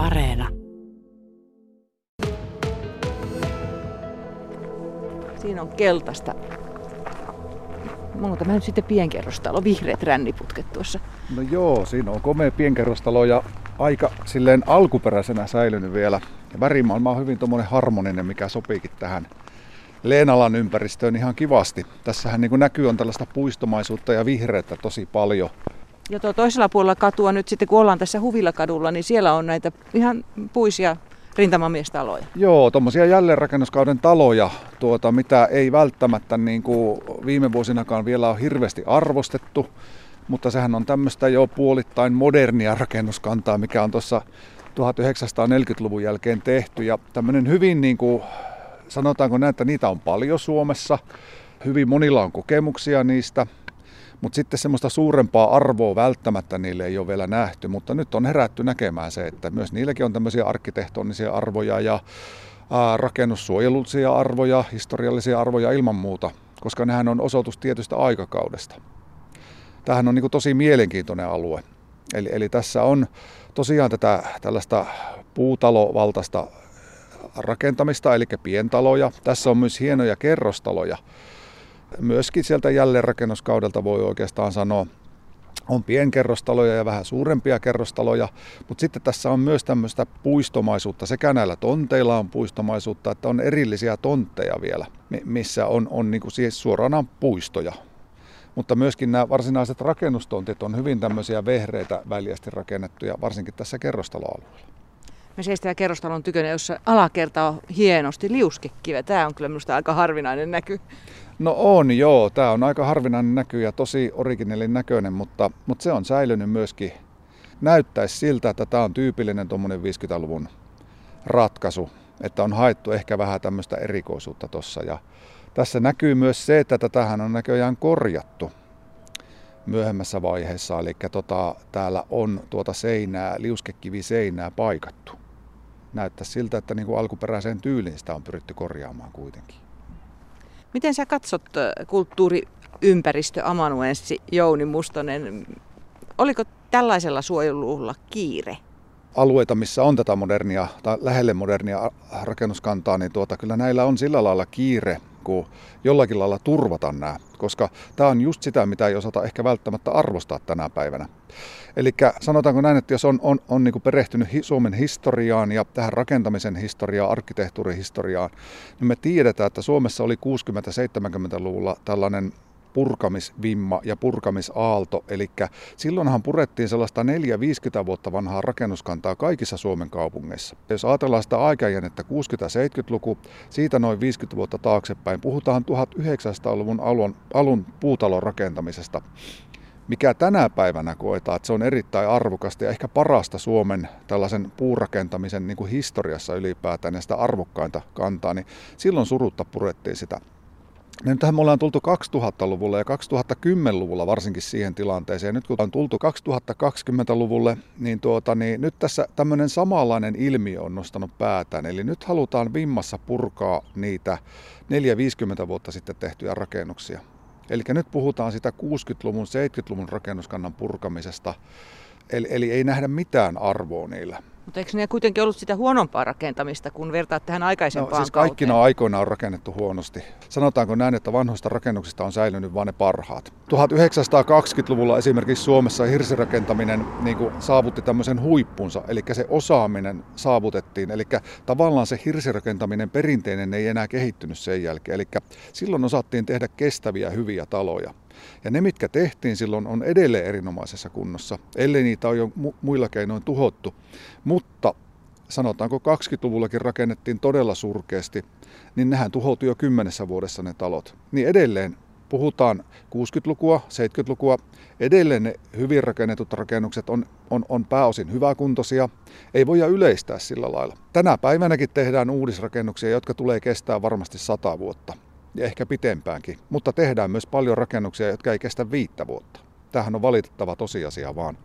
Areena. Siinä on keltaista. Onko tämä nyt sitten pienkerrostalo, vihreät ränniputket tuossa? No joo, siinä on komea pienkerrostalo ja aika silleen alkuperäisenä säilynyt vielä. Ja värimaailma on hyvin tuommoinen harmoninen, mikä sopiikin tähän Leenalan ympäristöön ihan kivasti. Tässähän niin kuin näkyy on tällaista puistomaisuutta ja vihreyttä tosi paljon. Ja tuo toisella puolella katua nyt sitten, kun ollaan tässä Huvilakadulla, niin siellä on näitä ihan puisia rintamamiestaloja. Joo, tuommoisia jälleenrakennuskauden taloja, tuota, mitä ei välttämättä niin kuin viime vuosinakaan vielä ole hirveästi arvostettu, mutta sehän on tämmöistä jo puolittain modernia rakennuskantaa, mikä on tuossa 1940-luvun jälkeen tehty. Ja tämmöinen hyvin niin kuin, sanotaanko näin, että niitä on paljon Suomessa, hyvin monilla on kokemuksia niistä, mutta sitten semmoista suurempaa arvoa välttämättä niille ei ole vielä nähty, mutta nyt on herätty näkemään se, että myös niilläkin on tämmöisiä arkkitehtonisia arvoja ja rakennussuojelullisia arvoja, historiallisia arvoja ilman muuta, koska nehän on osoitus tietystä aikakaudesta. Tämähän on niin tosi mielenkiintoinen alue. Eli, eli tässä on tosiaan tätä tällaista puutalovaltaista rakentamista, eli pientaloja. Tässä on myös hienoja kerrostaloja, myöskin sieltä jälleenrakennuskaudelta voi oikeastaan sanoa, on pienkerrostaloja ja vähän suurempia kerrostaloja, mutta sitten tässä on myös tämmöistä puistomaisuutta. Sekä näillä tonteilla on puistomaisuutta, että on erillisiä tontteja vielä, missä on, on niin kuin siis suoraan puistoja. Mutta myöskin nämä varsinaiset rakennustontit on hyvin tämmöisiä vehreitä väljästi rakennettuja, varsinkin tässä kerrostaloalueella. Me seistään kerrostalon tykönä, jossa alakerta on hienosti liuskekive. Tämä on kyllä minusta aika harvinainen näky. No on joo, tämä on aika harvinainen näky ja tosi originellin näköinen, mutta, mutta se on säilynyt myöskin. Näyttäisi siltä, että tämä on tyypillinen tuommoinen 50-luvun ratkaisu, että on haettu ehkä vähän tämmöistä erikoisuutta tuossa. Ja tässä näkyy myös se, että tätähän on näköjään korjattu myöhemmässä vaiheessa, eli tota, täällä on tuota seinää, liuskekiviseinää paikattu. Näyttää siltä, että niin kuin alkuperäiseen tyyliin sitä on pyritty korjaamaan kuitenkin. Miten sä katsot kulttuuriympäristö amanuenssi Jouni Mustonen? Oliko tällaisella suojelulla kiire? Alueita, missä on tätä modernia tai lähelle modernia rakennuskantaa, niin tuota, kyllä näillä on sillä lailla kiire, kun jollakin lailla turvata nämä, koska tämä on just sitä, mitä ei osata ehkä välttämättä arvostaa tänä päivänä. Eli sanotaanko näin, että jos on, on, on niin perehtynyt Suomen historiaan ja tähän rakentamisen historiaan, arkkitehtuurihistoriaan, niin me tiedetään, että Suomessa oli 60-70-luvulla tällainen purkamisvimma ja purkamisaalto. Eli silloinhan purettiin sellaista 4-50 vuotta vanhaa rakennuskantaa kaikissa Suomen kaupungeissa. Jos ajatellaan sitä aikajännettä 60-70-luku, siitä noin 50 vuotta taaksepäin, puhutaan 1900-luvun alun, alun puutalon rakentamisesta mikä tänä päivänä koetaan, että se on erittäin arvokasta ja ehkä parasta Suomen tällaisen puurakentamisen niin kuin historiassa ylipäätään ja sitä arvokkainta kantaa, niin silloin surutta purettiin sitä. Ja nythän me ollaan tultu 2000-luvulle ja 2010-luvulla varsinkin siihen tilanteeseen. Nyt kun on tultu 2020-luvulle, niin, tuota, niin nyt tässä tämmöinen samanlainen ilmiö on nostanut päätään. Eli nyt halutaan vimmassa purkaa niitä 4-50 vuotta sitten tehtyjä rakennuksia. Eli nyt puhutaan sitä 60-luvun, 70-luvun rakennuskannan purkamisesta. Eli, eli ei nähdä mitään arvoa niillä. Mutta eikö ne kuitenkin ollut sitä huonompaa rakentamista, kun vertaat tähän aikaisempaan no, siis kaikkina aikoina on rakennettu huonosti. Sanotaanko näin, että vanhoista rakennuksista on säilynyt vain ne parhaat. 1920-luvulla esimerkiksi Suomessa hirsirakentaminen niin kuin saavutti tämmöisen huippunsa, eli se osaaminen saavutettiin. Eli tavallaan se hirsirakentaminen perinteinen ei enää kehittynyt sen jälkeen. Eli silloin osattiin tehdä kestäviä, hyviä taloja. Ja ne, mitkä tehtiin silloin, on edelleen erinomaisessa kunnossa, ellei niitä ole jo muilla keinoin tuhottu. Mutta sanotaanko 20-luvullakin rakennettiin todella surkeasti, niin nehän tuhoutui jo kymmenessä vuodessa ne talot. Niin edelleen puhutaan 60-lukua, 70-lukua, edelleen ne hyvin rakennetut rakennukset on, on, on pääosin hyväkuntoisia. Ei voida yleistää sillä lailla. Tänä päivänäkin tehdään uudisrakennuksia, jotka tulee kestää varmasti sata vuotta ja ehkä pitempäänkin. Mutta tehdään myös paljon rakennuksia, jotka ei kestä viittä vuotta. Tämähän on valitettava tosiasia vaan.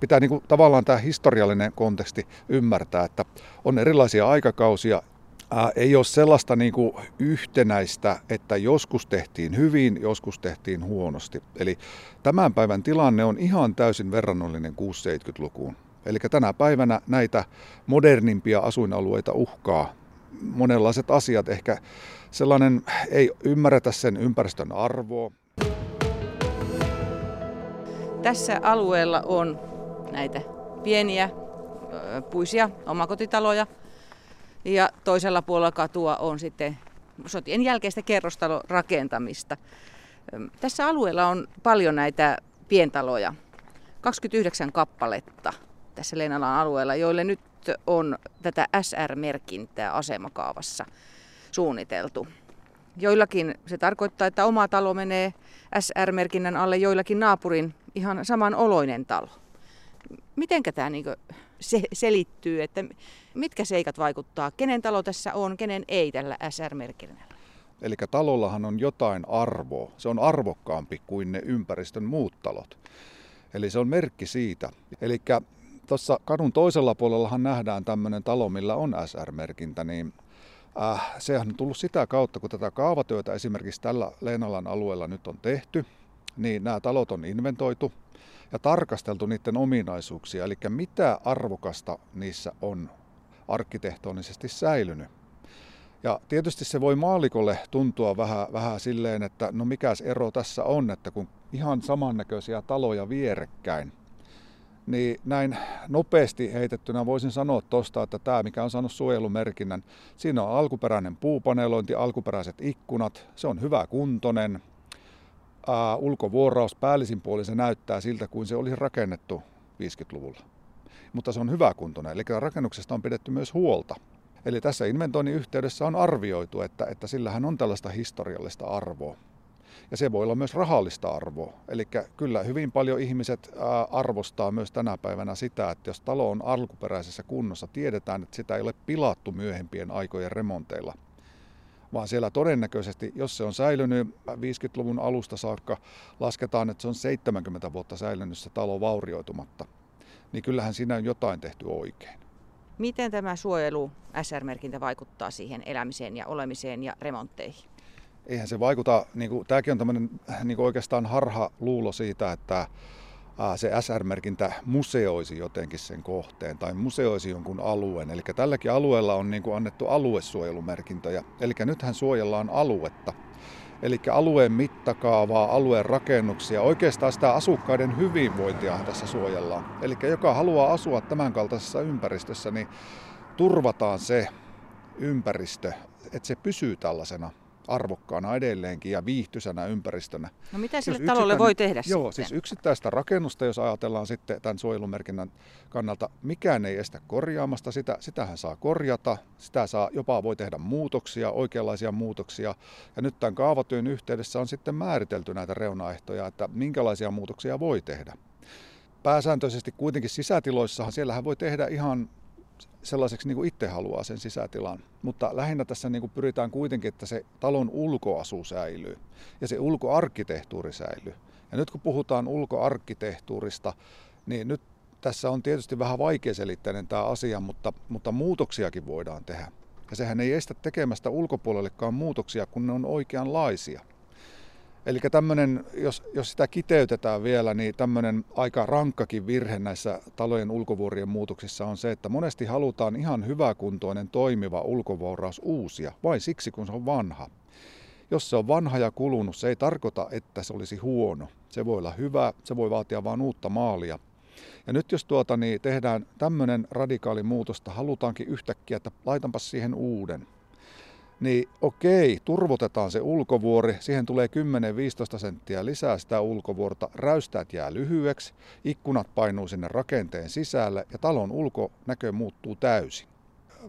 Pitää niin kuin, tavallaan tämä historiallinen konteksti ymmärtää, että on erilaisia aikakausia, Ää, ei ole sellaista niin kuin yhtenäistä, että joskus tehtiin hyvin, joskus tehtiin huonosti. Eli tämän päivän tilanne on ihan täysin verrannollinen 670-lukuun. Eli tänä päivänä näitä modernimpia asuinalueita uhkaa monenlaiset asiat. Ehkä sellainen ei ymmärretä sen ympäristön arvoa. Tässä alueella on näitä pieniä puisia omakotitaloja ja toisella puolella katua on sitten sotien jälkeistä kerrostalorakentamista. Tässä alueella on paljon näitä pientaloja, 29 kappaletta tässä Leinalan alueella, joille nyt on tätä SR-merkintää asemakaavassa suunniteltu. Joillakin se tarkoittaa, että oma talo menee SR-merkinnän alle, joillakin naapurin ihan samanoloinen talo. Mitenkä tämä niin se, selittyy, että mitkä seikat vaikuttaa, kenen talo tässä on, kenen ei tällä SR-merkinnällä? Eli talollahan on jotain arvoa. Se on arvokkaampi kuin ne ympäristön muut talot. Eli se on merkki siitä. Eli tuossa kadun toisella puolellahan nähdään tämmöinen talo, millä on SR-merkintä, niin äh, sehän on tullut sitä kautta, kun tätä kaavatyötä esimerkiksi tällä Leenalan alueella nyt on tehty, niin nämä talot on inventoitu ja tarkasteltu niiden ominaisuuksia, eli mitä arvokasta niissä on arkkitehtonisesti säilynyt. Ja tietysti se voi maalikolle tuntua vähän, vähän silleen, että no mikäs ero tässä on, että kun ihan samannäköisiä taloja vierekkäin, niin näin nopeasti heitettynä voisin sanoa tuosta, että tämä mikä on saanut suojelumerkinnän, siinä on alkuperäinen puupaneelointi, alkuperäiset ikkunat, se on hyvä kuntonen, ää, ulkovuoraus päällisin puolin se näyttää siltä kuin se olisi rakennettu 50-luvulla. Mutta se on hyvä kuntoinen, eli rakennuksesta on pidetty myös huolta. Eli tässä inventoinnin yhteydessä on arvioitu, että, että sillähän on tällaista historiallista arvoa. Ja se voi olla myös rahallista arvoa. Eli kyllä hyvin paljon ihmiset arvostaa myös tänä päivänä sitä, että jos talo on alkuperäisessä kunnossa, tiedetään, että sitä ei ole pilattu myöhempien aikojen remonteilla. Vaan siellä todennäköisesti, jos se on säilynyt 50-luvun alusta saakka, lasketaan, että se on 70 vuotta säilynyt se talo vaurioitumatta, niin kyllähän siinä on jotain tehty oikein. Miten tämä suojelu SR-merkintä vaikuttaa siihen elämiseen ja olemiseen ja remontteihin? Eihän se vaikuta, niin kuin, tämäkin on tämmöinen niin oikeastaan harha luulo siitä, että se SR-merkintä museoisi jotenkin sen kohteen tai museoisi jonkun alueen. Eli tälläkin alueella on niin kuin annettu aluesuojelumerkintöjä. Eli nythän suojellaan aluetta. Eli alueen mittakaavaa, alueen rakennuksia, oikeastaan sitä asukkaiden hyvinvointia tässä suojellaan. Eli joka haluaa asua tämän kaltaisessa ympäristössä, niin turvataan se ympäristö, että se pysyy tällaisena arvokkaana edelleenkin ja viihtyisänä ympäristönä. No mitä sille talolle voi tehdä Joo, sitten? siis yksittäistä rakennusta, jos ajatellaan sitten tämän suojelumerkinnän kannalta, mikään ei estä korjaamasta sitä, sitähän saa korjata, sitä saa, jopa voi tehdä muutoksia, oikeanlaisia muutoksia. Ja nyt tämän kaavatyön yhteydessä on sitten määritelty näitä reunaehtoja, että minkälaisia muutoksia voi tehdä pääsääntöisesti kuitenkin sisätiloissahan siellähän voi tehdä ihan sellaiseksi niin kuin itse haluaa sen sisätilan. Mutta lähinnä tässä niin kuin pyritään kuitenkin, että se talon ulkoasu säilyy ja se ulkoarkkitehtuuri säilyy. Ja nyt kun puhutaan ulkoarkkitehtuurista, niin nyt tässä on tietysti vähän vaikeaselitteinen tämä asia, mutta, mutta muutoksiakin voidaan tehdä. Ja sehän ei estä tekemästä ulkopuolellekaan muutoksia, kun ne on oikeanlaisia. Eli tämmöinen, jos, jos sitä kiteytetään vielä, niin tämmöinen aika rankkakin virhe näissä talojen ulkovuorien muutoksissa on se, että monesti halutaan ihan hyväkuntoinen toimiva ulkovuoraus uusia, vain siksi kun se on vanha. Jos se on vanha ja kulunut, se ei tarkoita, että se olisi huono. Se voi olla hyvä, se voi vaatia vain uutta maalia. Ja nyt jos tuota, niin tehdään tämmöinen radikaali muutosta, halutaankin yhtäkkiä, että laitanpas siihen uuden, niin okei, turvotetaan se ulkovuori, siihen tulee 10-15 senttiä lisää sitä ulkovuorta, räystäät jää lyhyeksi, ikkunat painuu sinne rakenteen sisälle ja talon ulkonäkö muuttuu täysin.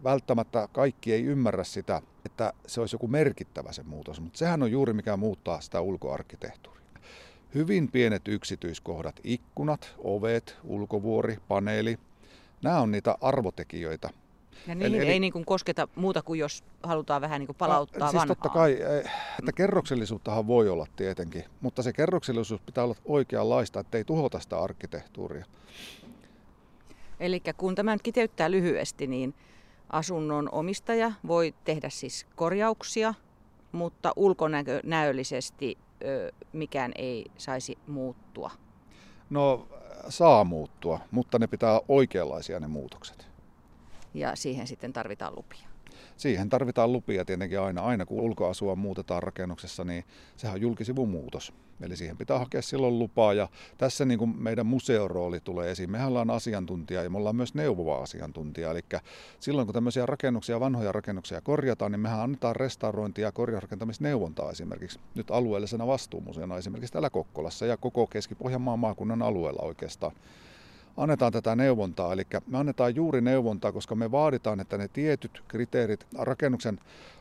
Välttämättä kaikki ei ymmärrä sitä, että se olisi joku merkittävä se muutos, mutta sehän on juuri mikä muuttaa sitä ulkoarkkitehtuuria. Hyvin pienet yksityiskohdat, ikkunat, ovet, ulkovuori, paneeli, nämä on niitä arvotekijöitä, ja niihin eli, ei niin kuin kosketa muuta kuin jos halutaan vähän niin kuin palauttaa no, siis vanhaa. totta kai, että kerroksellisuuttahan voi olla tietenkin, mutta se kerroksellisuus pitää olla oikeanlaista, ettei tuhota sitä arkkitehtuuria. Eli kun tämän kiteyttää lyhyesti, niin asunnon omistaja voi tehdä siis korjauksia, mutta ulkonäöllisesti mikään ei saisi muuttua. No saa muuttua, mutta ne pitää oikeanlaisia ne muutokset. Ja siihen sitten tarvitaan lupia. Siihen tarvitaan lupia tietenkin aina. Aina kun ulkoasua muutetaan rakennuksessa, niin sehän on julkisivun muutos. Eli siihen pitää hakea silloin lupaa ja tässä niin kuin meidän museorooli tulee esiin. Mehän ollaan asiantuntija ja me ollaan myös neuvova asiantuntija. Eli silloin kun tämmöisiä rakennuksia, vanhoja rakennuksia korjataan, niin mehän annetaan restaurointia ja korjausrakentamisneuvontaa esimerkiksi nyt alueellisena vastuumuseona esimerkiksi täällä Kokkolassa ja koko Keski-Pohjanmaan maakunnan alueella oikeastaan annetaan tätä neuvontaa. Eli me annetaan juuri neuvontaa, koska me vaaditaan, että ne tietyt kriteerit rakennuksen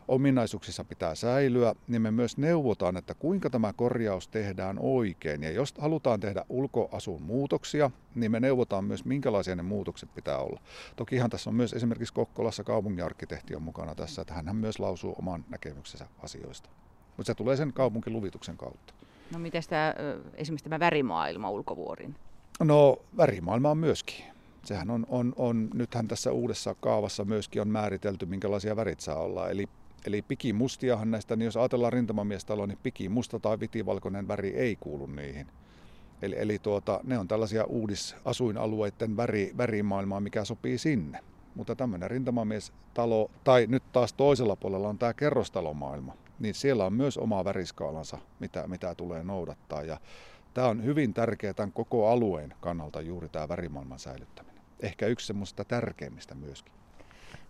ominaisuuksissa pitää säilyä, niin me myös neuvotaan, että kuinka tämä korjaus tehdään oikein. Ja jos halutaan tehdä ulkoasun muutoksia, niin me neuvotaan myös, minkälaisia ne muutokset pitää olla. Tokihan tässä on myös esimerkiksi Kokkolassa kaupunginarkkitehti on mukana tässä, että hän myös lausuu oman näkemyksensä asioista. Mutta se tulee sen kaupunkiluvituksen kautta. No miten tämä, esimerkiksi tämä värimaailma ulkovuorin? No värimaailma on myöskin. Sehän on, on, on, nythän tässä uudessa kaavassa myöskin on määritelty, minkälaisia värit saa olla. Eli, eli pikimustiahan näistä, niin jos ajatellaan rintamamiestaloa, niin pikimusta tai vitivalkoinen väri ei kuulu niihin. Eli, eli tuota, ne on tällaisia uudisasuinalueiden väri, värimaailmaa, mikä sopii sinne. Mutta tämmöinen rintamamiestalo, tai nyt taas toisella puolella on tämä kerrostalomaailma, niin siellä on myös oma väriskaalansa, mitä, mitä tulee noudattaa. Ja Tämä on hyvin tärkeää tämän koko alueen kannalta juuri tämä värimaailman säilyttäminen. Ehkä yksi semmoista tärkeimmistä myöskin.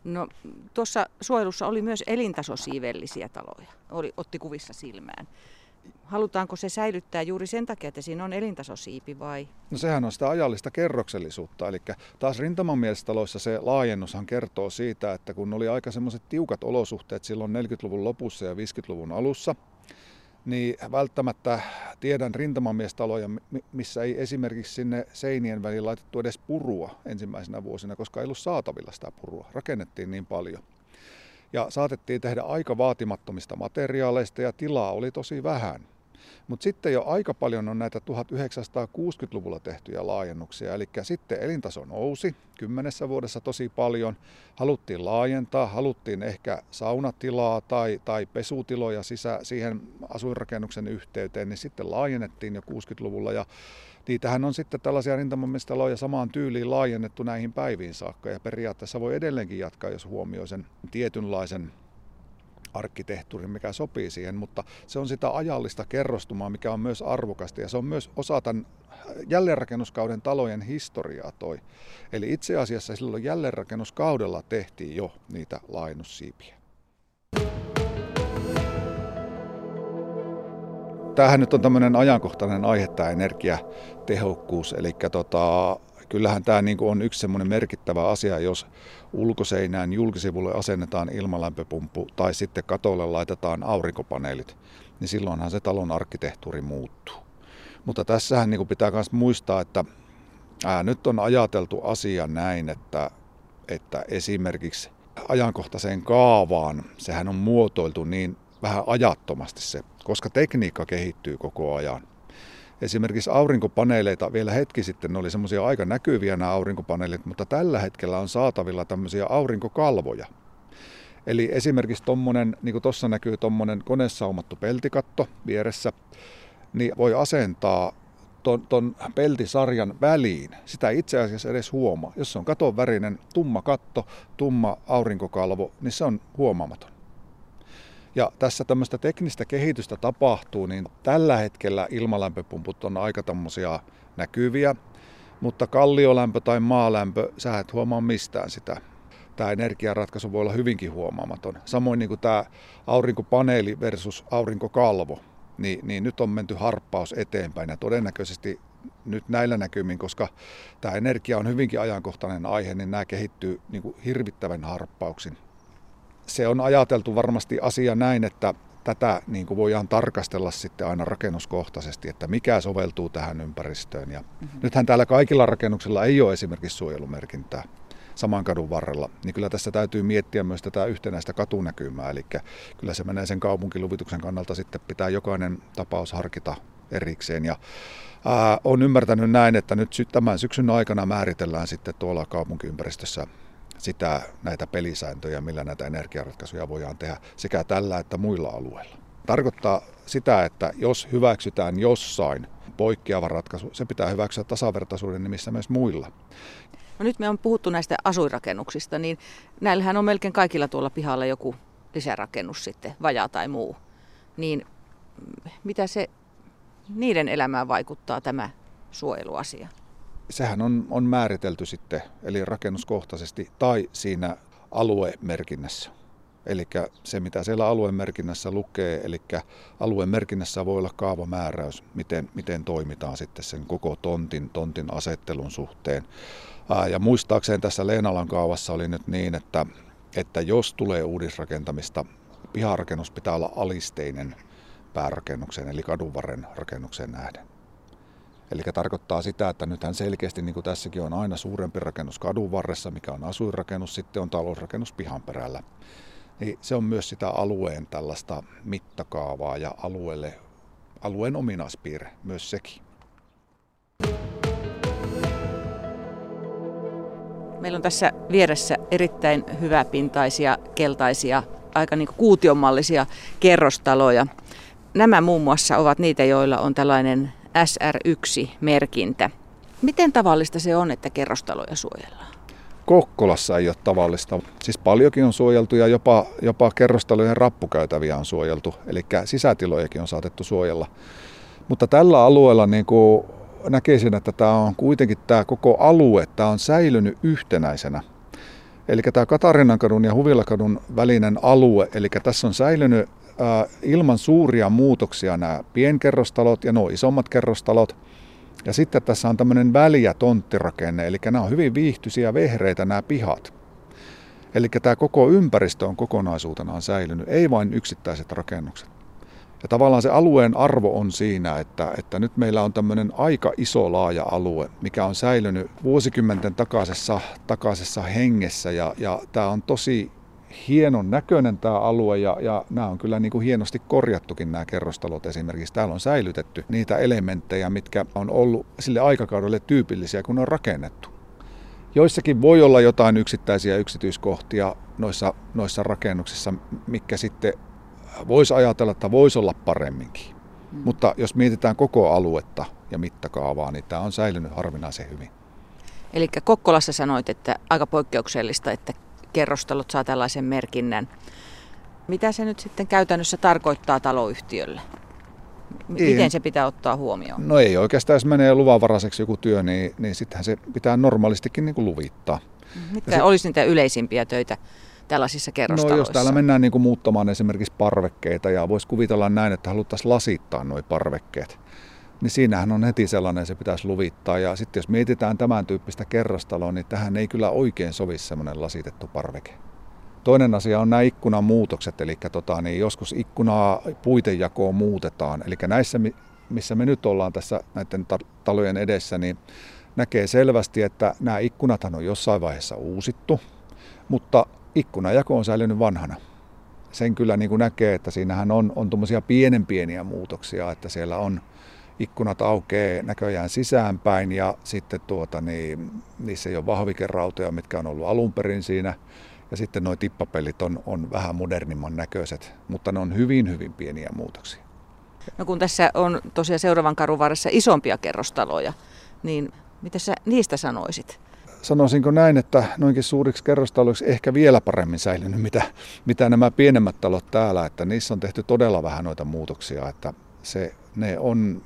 No tuossa suojelussa oli myös elintasosiivellisiä taloja, oli, otti kuvissa silmään. Halutaanko se säilyttää juuri sen takia, että siinä on elintasosiipi vai? No sehän on sitä ajallista kerroksellisuutta. Eli taas rintamamiestaloissa se laajennushan kertoo siitä, että kun oli aika semmoiset tiukat olosuhteet silloin 40-luvun lopussa ja 50-luvun alussa, niin välttämättä tiedän rintamamiestaloja, missä ei esimerkiksi sinne seinien väliin laitettu edes purua ensimmäisenä vuosina, koska ei ollut saatavilla sitä purua. Rakennettiin niin paljon. Ja saatettiin tehdä aika vaatimattomista materiaaleista ja tilaa oli tosi vähän. Mutta sitten jo aika paljon on näitä 1960-luvulla tehtyjä laajennuksia, eli sitten elintaso nousi kymmenessä vuodessa tosi paljon. Haluttiin laajentaa, haluttiin ehkä saunatilaa tai, tai pesutiloja sisä, siihen asuinrakennuksen yhteyteen, niin sitten laajennettiin jo 60-luvulla ja Niitähän on sitten tällaisia rintamamistaloja samaan tyyliin laajennettu näihin päiviin saakka. Ja periaatteessa voi edelleenkin jatkaa, jos huomioi sen tietynlaisen arkkitehtuuri, mikä sopii siihen, mutta se on sitä ajallista kerrostumaa, mikä on myös arvokasta ja se on myös osa tämän jälleenrakennuskauden talojen historiaa toi. Eli itse asiassa silloin jälleenrakennuskaudella tehtiin jo niitä laajennussiipiä. Tämähän nyt on tämmöinen ajankohtainen aihe, tämä energiatehokkuus. Eli tota, kyllähän tämä niin on yksi semmoinen merkittävä asia, jos ulkoseinään julkisivulle asennetaan ilmalämpöpumppu tai sitten katolle laitetaan aurinkopaneelit, niin silloinhan se talon arkkitehtuuri muuttuu. Mutta tässähän niin pitää myös muistaa, että ää, nyt on ajateltu asia näin, että, että esimerkiksi ajankohtaiseen kaavaan, sehän on muotoiltu niin vähän ajattomasti se, koska tekniikka kehittyy koko ajan esimerkiksi aurinkopaneeleita vielä hetki sitten, ne oli semmoisia aika näkyviä nämä aurinkopaneelit, mutta tällä hetkellä on saatavilla tämmöisiä aurinkokalvoja. Eli esimerkiksi tuommoinen, niin kuin tuossa näkyy tuommoinen konesaumattu peltikatto vieressä, niin voi asentaa ton, ton peltisarjan väliin. Sitä ei itse asiassa edes huomaa. Jos se on katon värinen tumma katto, tumma aurinkokalvo, niin se on huomaamaton. Ja tässä tämmöistä teknistä kehitystä tapahtuu, niin tällä hetkellä ilmalämpöpumput on aika tämmöisiä näkyviä, mutta kalliolämpö tai maalämpö, sä et huomaa mistään sitä. Tämä energiaratkaisu voi olla hyvinkin huomaamaton. Samoin niin kuin tämä aurinkopaneeli versus aurinkokalvo, niin, niin nyt on menty harppaus eteenpäin ja todennäköisesti nyt näillä näkymin, koska tämä energia on hyvinkin ajankohtainen aihe, niin nämä kehittyy niin kuin hirvittävän harppauksin se on ajateltu varmasti asia näin, että tätä niin kuin voidaan tarkastella sitten aina rakennuskohtaisesti, että mikä soveltuu tähän ympäristöön. Ja mm-hmm. Nythän täällä kaikilla rakennuksilla ei ole esimerkiksi suojelumerkintää saman kadun varrella, niin kyllä tässä täytyy miettiä myös tätä yhtenäistä katunäkymää. Eli kyllä se menee sen kaupunkiluvituksen kannalta sitten pitää jokainen tapaus harkita erikseen. Ja ää, on ymmärtänyt näin, että nyt tämän syksyn aikana määritellään sitten tuolla kaupunkiympäristössä sitä, näitä pelisääntöjä, millä näitä energiaratkaisuja voidaan tehdä sekä tällä että muilla alueilla. tarkoittaa sitä, että jos hyväksytään jossain poikkeava ratkaisu, se pitää hyväksyä tasavertaisuuden nimissä myös muilla. No nyt me on puhuttu näistä asuinrakennuksista, niin näillähän on melkein kaikilla tuolla pihalla joku lisärakennus sitten, vajaa tai muu. Niin mitä se niiden elämään vaikuttaa tämä suojeluasia? Sehän on, on määritelty sitten, eli rakennuskohtaisesti tai siinä aluemerkinnässä. Eli se, mitä siellä aluemerkinnässä lukee, eli aluemerkinnässä voi olla kaavamääräys, miten, miten toimitaan sitten sen koko tontin, tontin asettelun suhteen. Ja muistaakseen tässä Leenalan kaavassa oli nyt niin, että, että jos tulee uudisrakentamista, piharakennus pitää olla alisteinen päärakennukseen, eli kadunvarren rakennukseen nähden. Eli tarkoittaa sitä, että nythän selkeästi, niin kuin tässäkin on aina suurempi rakennus kadun varressa, mikä on asuinrakennus, sitten on talousrakennus pihan perällä. Niin se on myös sitä alueen tällaista mittakaavaa ja alueelle, alueen ominaispiirre myös sekin. Meillä on tässä vieressä erittäin hyväpintaisia, keltaisia, aika niin kuutionmallisia kerrostaloja. Nämä muun muassa ovat niitä, joilla on tällainen SR1-merkintä. Miten tavallista se on, että kerrostaloja suojellaan? Kokkolassa ei ole tavallista. Siis paljonkin on suojeltu ja jopa, jopa kerrostalojen rappukäytäviä on suojeltu. Eli sisätilojakin on saatettu suojella. Mutta tällä alueella niin kuin näkisin, että tämä on kuitenkin tämä koko alue, tämä on säilynyt yhtenäisenä. Eli tämä Katariinankadun ja Huvilakadun välinen alue, eli tässä on säilynyt ilman suuria muutoksia nämä pienkerrostalot ja nuo isommat kerrostalot. Ja sitten tässä on tämmöinen väliä tonttirakenne, eli nämä on hyvin viihtyisiä vehreitä nämä pihat. Eli tämä koko ympäristö on kokonaisuutenaan säilynyt, ei vain yksittäiset rakennukset. Ja tavallaan se alueen arvo on siinä, että, että nyt meillä on tämmöinen aika iso laaja alue, mikä on säilynyt vuosikymmenten takaisessa, takaisessa hengessä. Ja, ja tämä on tosi hienon näköinen tämä alue ja, ja nämä on kyllä niin kuin hienosti korjattukin nämä kerrostalot esimerkiksi. Täällä on säilytetty niitä elementtejä, mitkä on ollut sille aikakaudelle tyypillisiä, kun on rakennettu. Joissakin voi olla jotain yksittäisiä yksityiskohtia noissa, noissa rakennuksissa, mikä sitten voisi ajatella, että voisi olla paremminkin. Mm. Mutta jos mietitään koko aluetta ja mittakaavaa, niin tämä on säilynyt harvinaisen hyvin. Eli Kokkolassa sanoit, että aika poikkeuksellista, että kerrostalot saa tällaisen merkinnän. Mitä se nyt sitten käytännössä tarkoittaa taloyhtiölle? Miten ei. se pitää ottaa huomioon? No ei oikeastaan, jos menee luvanvaraiseksi joku työ, niin, niin sittenhän se pitää normaalistikin niin kuin luvittaa. Mitä se, olisi niitä yleisimpiä töitä tällaisissa kerrostaloissa? No jos täällä mennään niin kuin muuttamaan esimerkiksi parvekkeita ja voisi kuvitella näin, että haluttaisiin lasittaa nuo parvekkeet, niin siinähän on heti sellainen, se pitäisi luvittaa. Ja sitten jos mietitään tämän tyyppistä kerrostaloa, niin tähän ei kyllä oikein sovi semmoinen lasitettu parveke. Toinen asia on nämä ikkunan muutokset, eli tota, niin joskus ikkunaa puitejakoa muutetaan. Eli näissä, missä me nyt ollaan tässä näiden talojen edessä, niin näkee selvästi, että nämä ikkunathan on jossain vaiheessa uusittu, mutta ikkunajako on säilynyt vanhana. Sen kyllä niin kuin näkee, että siinähän on, on tuommoisia pienen pieniä muutoksia, että siellä on ikkunat aukeaa näköjään sisäänpäin ja sitten tuota, niin, niissä ei ole vahvikerautoja, mitkä on ollut alun perin siinä. Ja sitten nuo tippapellit on, on vähän modernimman näköiset, mutta ne on hyvin, hyvin pieniä muutoksia. No kun tässä on tosiaan seuraavan karun varressa isompia kerrostaloja, niin mitä sä niistä sanoisit? Sanoisinko näin, että noinkin suuriksi kerrostaloiksi ehkä vielä paremmin säilynyt, mitä, mitä nämä pienemmät talot täällä, että niissä on tehty todella vähän noita muutoksia, että se, ne on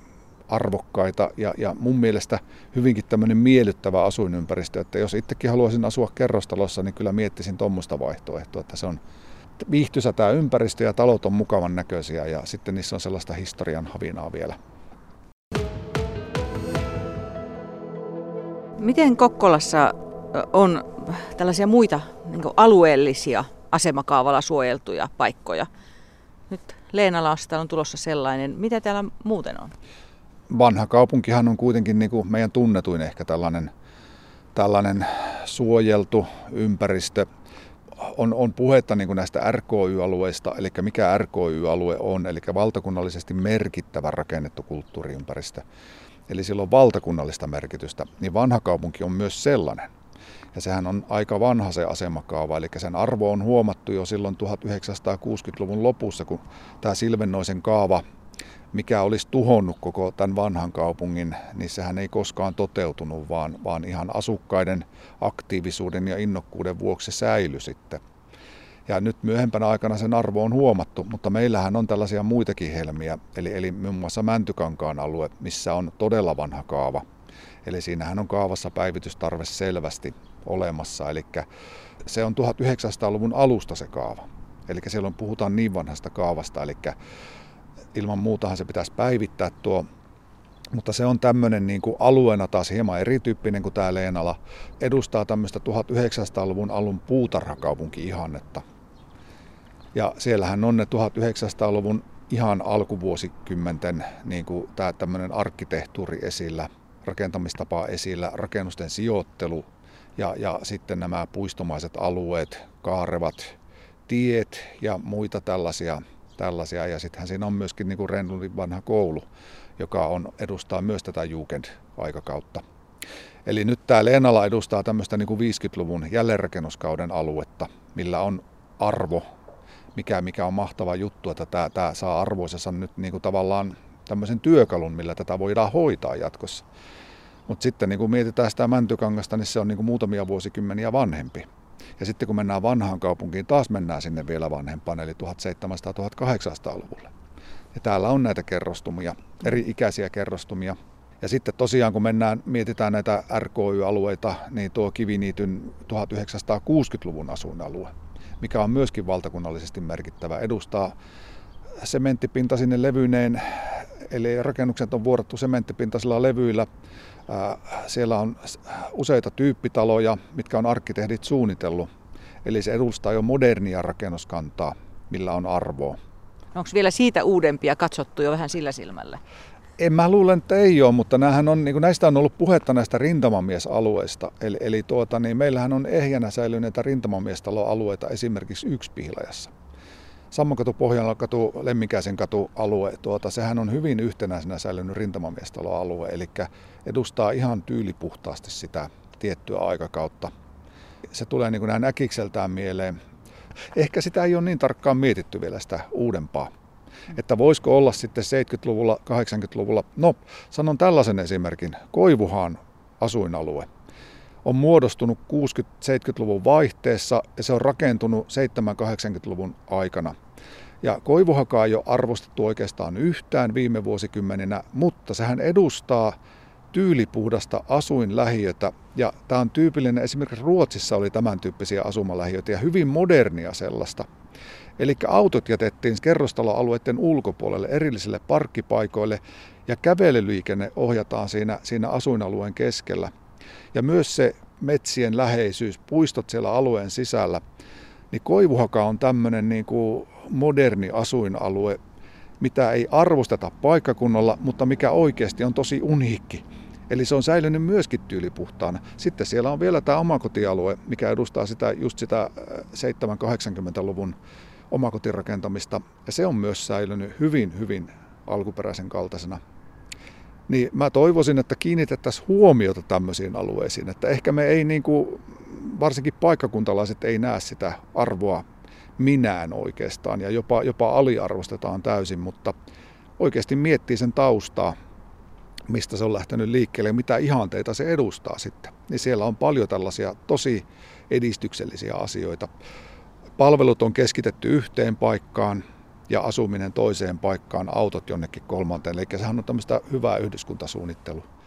arvokkaita ja, ja mun mielestä hyvinkin tämmöinen miellyttävä asuinympäristö, että jos itsekin haluaisin asua kerrostalossa, niin kyllä miettisin tuommoista vaihtoehtoa, että se on viihtyisä tämä ympäristö ja talot on mukavan näköisiä ja sitten niissä on sellaista historian havinaa vielä. Miten Kokkolassa on tällaisia muita niin alueellisia asemakaavalla suojeltuja paikkoja? Nyt Leenalasta on tulossa sellainen. Mitä täällä muuten on? Vanha kaupunkihan on kuitenkin niin kuin meidän tunnetuin ehkä tällainen, tällainen suojeltu ympäristö. On, on puhetta niin kuin näistä RKY-alueista, eli mikä RKY-alue on, eli valtakunnallisesti merkittävä rakennettu kulttuuriympäristö. Eli sillä on valtakunnallista merkitystä, niin vanha kaupunki on myös sellainen. Ja sehän on aika vanha se asemakaava, eli sen arvo on huomattu jo silloin 1960-luvun lopussa, kun tämä Silvennoisen kaava, mikä olisi tuhonnut koko tämän vanhan kaupungin, niin sehän ei koskaan toteutunut, vaan, vaan ihan asukkaiden aktiivisuuden ja innokkuuden vuoksi säily sitten. Ja nyt myöhempänä aikana sen arvo on huomattu, mutta meillähän on tällaisia muitakin helmiä, eli, eli muun muassa Mäntykankaan alue, missä on todella vanha kaava. Eli siinähän on kaavassa päivitystarve selvästi olemassa, eli se on 1900-luvun alusta se kaava. Eli silloin puhutaan niin vanhasta kaavasta, eli ilman muutahan se pitäisi päivittää tuo mutta se on tämmöinen niin kuin alueena taas hieman erityyppinen kuin tämä Leenala. Edustaa tämmöistä 1900-luvun alun puutarhakaupunki-ihannetta. Ja siellähän on ne 1900-luvun ihan alkuvuosikymmenten niin kuin tämä tämmöinen arkkitehtuuri esillä, rakentamistapa esillä, rakennusten sijoittelu ja, ja sitten nämä puistomaiset alueet, kaarevat tiet ja muita tällaisia. Tällaisia. Ja sittenhän siinä on myöskin niin kuin vanha koulu, joka on, edustaa myös tätä Jugend-aikakautta. Eli nyt tämä Leenala edustaa tämmöistä niin kuin 50-luvun jälleenrakennuskauden aluetta, millä on arvo mikä, mikä on mahtava juttu, että tämä, tämä saa arvoisensa nyt niin kuin tavallaan tämmöisen työkalun, millä tätä voidaan hoitaa jatkossa. Mutta sitten niin kun mietitään sitä Mäntykangasta, niin se on niin kuin muutamia vuosikymmeniä vanhempi. Ja sitten kun mennään vanhaan kaupunkiin, taas mennään sinne vielä vanhempaan, eli 1700-1800-luvulle. Ja täällä on näitä kerrostumia, eri ikäisiä kerrostumia. Ja sitten tosiaan kun mennään, mietitään näitä RKY-alueita, niin tuo Kiviniityn 1960-luvun asuinalue mikä on myöskin valtakunnallisesti merkittävä, edustaa sementtipinta sinne levyneen, eli rakennukset on vuorattu sementtipintaisilla levyillä. Siellä on useita tyyppitaloja, mitkä on arkkitehdit suunnitellut. Eli se edustaa jo modernia rakennuskantaa, millä on arvoa. Onko vielä siitä uudempia katsottu jo vähän sillä silmällä? En mä luulen, että ei ole, mutta on, niin näistä on ollut puhetta näistä rintamamiesalueista. Eli, eli tuota, niin meillähän on ehjänä säilyneitä rintamamiestaloalueita esimerkiksi Yksipihlajassa. Sammokatu, Pohjanlakatu, Lemmikäisen katu alue, tuota, sehän on hyvin yhtenäisenä säilynyt rintamamiestaloalue, eli edustaa ihan tyylipuhtaasti sitä tiettyä aikakautta. Se tulee niin kuin näin äkikseltään mieleen. Ehkä sitä ei ole niin tarkkaan mietitty vielä sitä uudempaa. Että voisiko olla sitten 70-luvulla, 80-luvulla, no sanon tällaisen esimerkin, Koivuhaan asuinalue on muodostunut 60-70-luvun vaihteessa ja se on rakentunut 70-80-luvun aikana. Ja Koivuhakaa ei ole arvostettu oikeastaan yhtään viime vuosikymmeninä, mutta sehän edustaa tyylipuhdasta asuinlähiötä. Ja tämä on tyypillinen, esimerkiksi Ruotsissa oli tämän tyyppisiä asumalähiöitä ja hyvin modernia sellaista. Eli autot jätettiin kerrostaloalueiden ulkopuolelle erillisille parkkipaikoille ja kävelyliikenne ohjataan siinä, siinä asuinalueen keskellä. Ja myös se metsien läheisyys, puistot siellä alueen sisällä, niin Koivuhaka on tämmöinen niin kuin moderni asuinalue, mitä ei arvosteta paikkakunnalla, mutta mikä oikeasti on tosi uniikki. Eli se on säilynyt myöskin tyylipuhtaana. Sitten siellä on vielä tämä omakotialue, mikä edustaa sitä, just sitä 7-80-luvun omakotirakentamista. Ja se on myös säilynyt hyvin, hyvin alkuperäisen kaltaisena. Niin mä toivoisin, että kiinnitettäisiin huomiota tämmöisiin alueisiin. Että ehkä me ei, niin kuin, varsinkin paikkakuntalaiset ei näe sitä arvoa minään oikeastaan ja jopa, jopa aliarvostetaan täysin, mutta oikeasti miettii sen taustaa, mistä se on lähtenyt liikkeelle ja mitä ihanteita se edustaa sitten. Niin siellä on paljon tällaisia tosi edistyksellisiä asioita palvelut on keskitetty yhteen paikkaan ja asuminen toiseen paikkaan, autot jonnekin kolmanteen. Eli sehän on tämmöistä hyvää yhdyskuntasuunnittelua.